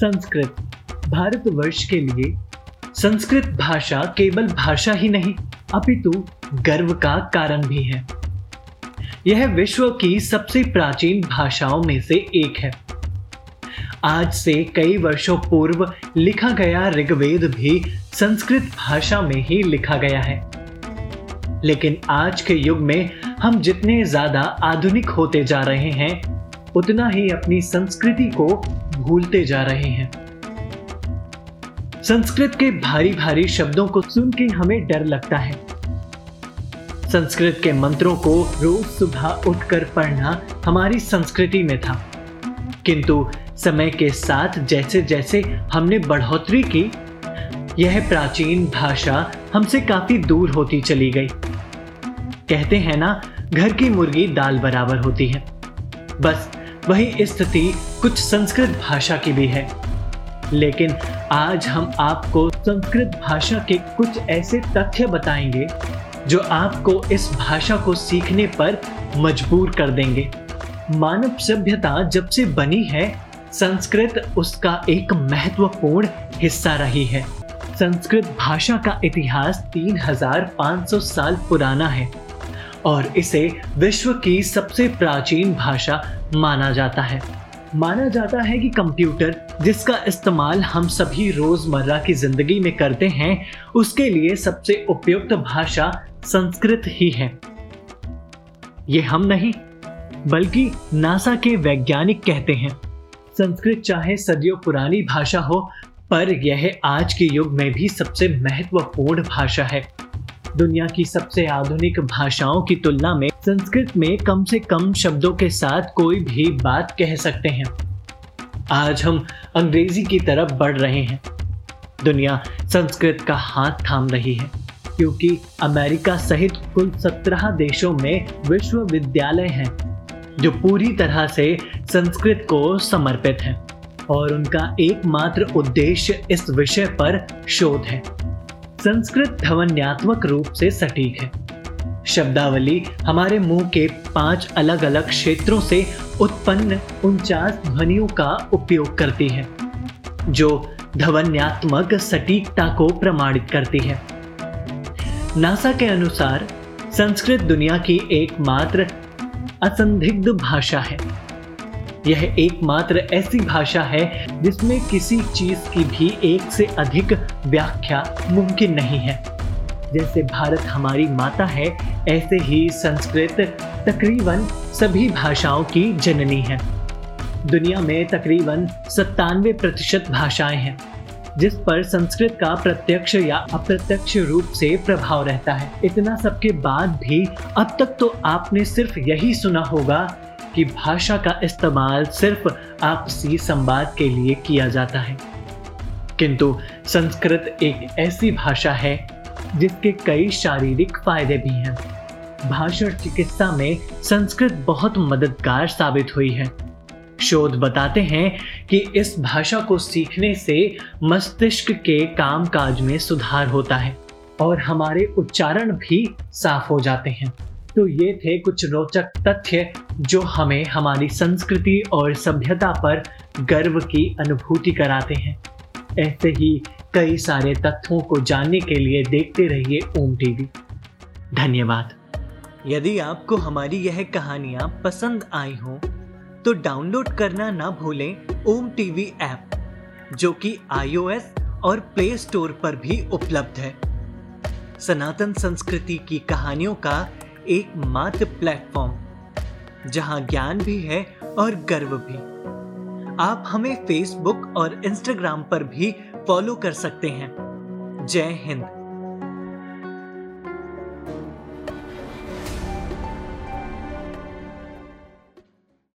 संस्कृत। भारतवर्ष के लिए संस्कृत भाषा केवल भाषा ही नहीं, अपितु गर्व का कारण भी है। यह विश्व की सबसे प्राचीन भाषाओं में से एक है। आज से कई वर्षों पूर्व लिखा गया ऋग्वेद भी संस्कृत भाषा में ही लिखा गया है। लेकिन आज के युग में हम जितने ज़्यादा आधुनिक होते जा रहे हैं, उतना ही अपनी संस्कृति को भूलते जा रहे हैं। संस्कृत के भारी भारी शब्दों को सुन के हमें डर लगता है। संस्कृत के मंत्रों को रोज सुबह उठकर पढ़ना हमारी संस्कृति में था। किंतु समय के साथ जैसे जैसे हमने बढ़ोतरी की, यह प्राचीन भाषा हमसे काफ़ी दूर होती चली गई। कहते हैं ना, घर की मुर्गी दाल बराबर होती है। बस वही स्थिति कुछ संस्कृत भाषा की भी है। लेकिन आज हम आपको संस्कृत भाषा के कुछ ऐसे तथ्य बताएँगे, जो आपको इस भाषा को सीखने पर मजबूर कर देंगे। मानव सभ्यता जब से बनी है, संस्कृत उसका एक महत्वपूर्ण हिस्सा रही है। संस्कृत भाषा का इतिहास 3500 साल पुराना है। और इसे विश्व की सबसे प्राचीन भाषा माना जाता है। माना जाता है कि कंप्यूटर, जिसका इस्तेमाल हम सभी रोज़मर्रा की ज़िंदगी में करते हैं, उसके लिए सबसे उपयुक्त भाषा संस्कृत ही है। ये हम नहीं, बल्कि नासा के वैज्ञानिक कहते हैं। संस्कृत चाहे सदियों पुरानी भाषा हो, पर यह आज के युग में भी सबसे महत्वपूर्ण भाषा है। दुनिया की सबसे आधुनिक भाषाओं की तुलना में संस्कृत में कम से कम शब्दों के साथ कोई भी बात कह सकते हैं। आज हम अंग्रेज़ी की तरफ़ बढ़ रहे हैं। दुनिया संस्कृत का हाथ थाम रही है, क्योंकि अमेरिका सहित कुल सत्रह देशों में विश्वविद्यालय हैं, जो पूरी तरह से संस्कृत को समर्पित हैं, और उनका एकमात्र उद्देश्य इस विषय पर शोध है। संस्कृत ध्वन्यात्मक रूप से सटीक है। शब्दावली हमारे मुँह के पाँच अलग अलग क्षेत्रों से उत्पन्न उनचास ध्वनियों का उपयोग करती है, जो ध्वन्यात्मक सटीकता को प्रमाणित करती है। नासा के अनुसार संस्कृत दुनिया की एकमात्र असंदिग्ध भाषा है। यह एकमात्र ऐसी भाषा है जिसमें किसी चीज़ की भी एक से अधिक व्याख्या मुमकिन नहीं है। जैसे भारत हमारी माता है, ऐसे ही संस्कृत तकरीबन सभी भाषाओं की जननी है। दुनिया में तकरीबन सत्तानवे प्रतिशत भाषाएँ हैं, जिस पर संस्कृत का प्रत्यक्ष या अप्रत्यक्ष रूप से प्रभाव रहता है। इतना सबके बाद भी अब तक तो आपने सिर्फ़ यही सुना होगा कि भाषा का इस्तेमाल सिर्फ़ आपसी संवाद के लिए किया जाता है। किंतु संस्कृत एक ऐसी भाषा है जिसके कई शारीरिक फ़ायदे भी हैं। भाषण चिकित्सा में संस्कृत बहुत मददगार साबित हुई है। शोध बताते हैं कि इस भाषा को सीखने से मस्तिष्क के कामकाज में सुधार होता है और हमारे उच्चारण भी साफ़ हो जाते हैं। तो ये थे कुछ रोचक तथ्य जो हमें हमारी संस्कृति और सभ्यता पर गर्व की अनुभूति कराते हैं। ऐसे ही कई सारे तथ्यों को जानने के लिए देखते रहिए ओम टीवी। धन्यवाद। यदि आपको हमारी यह कहानियाँ पसंद आई हो तो डाउनलोड करना ना भूलें ओम टीवी ऐप, जो कि आईओएस और प्ले स्टोर पर भी उपलब्ध है। सनातन संस्कृति की कहानियों का एक मात्र प्लेटफॉर्म, जहाँ ज्ञान भी है और गर्व भी। आप हमें फेसबुक और इंस्टाग्राम पर भी फॉलो कर सकते हैं। जय हिंद।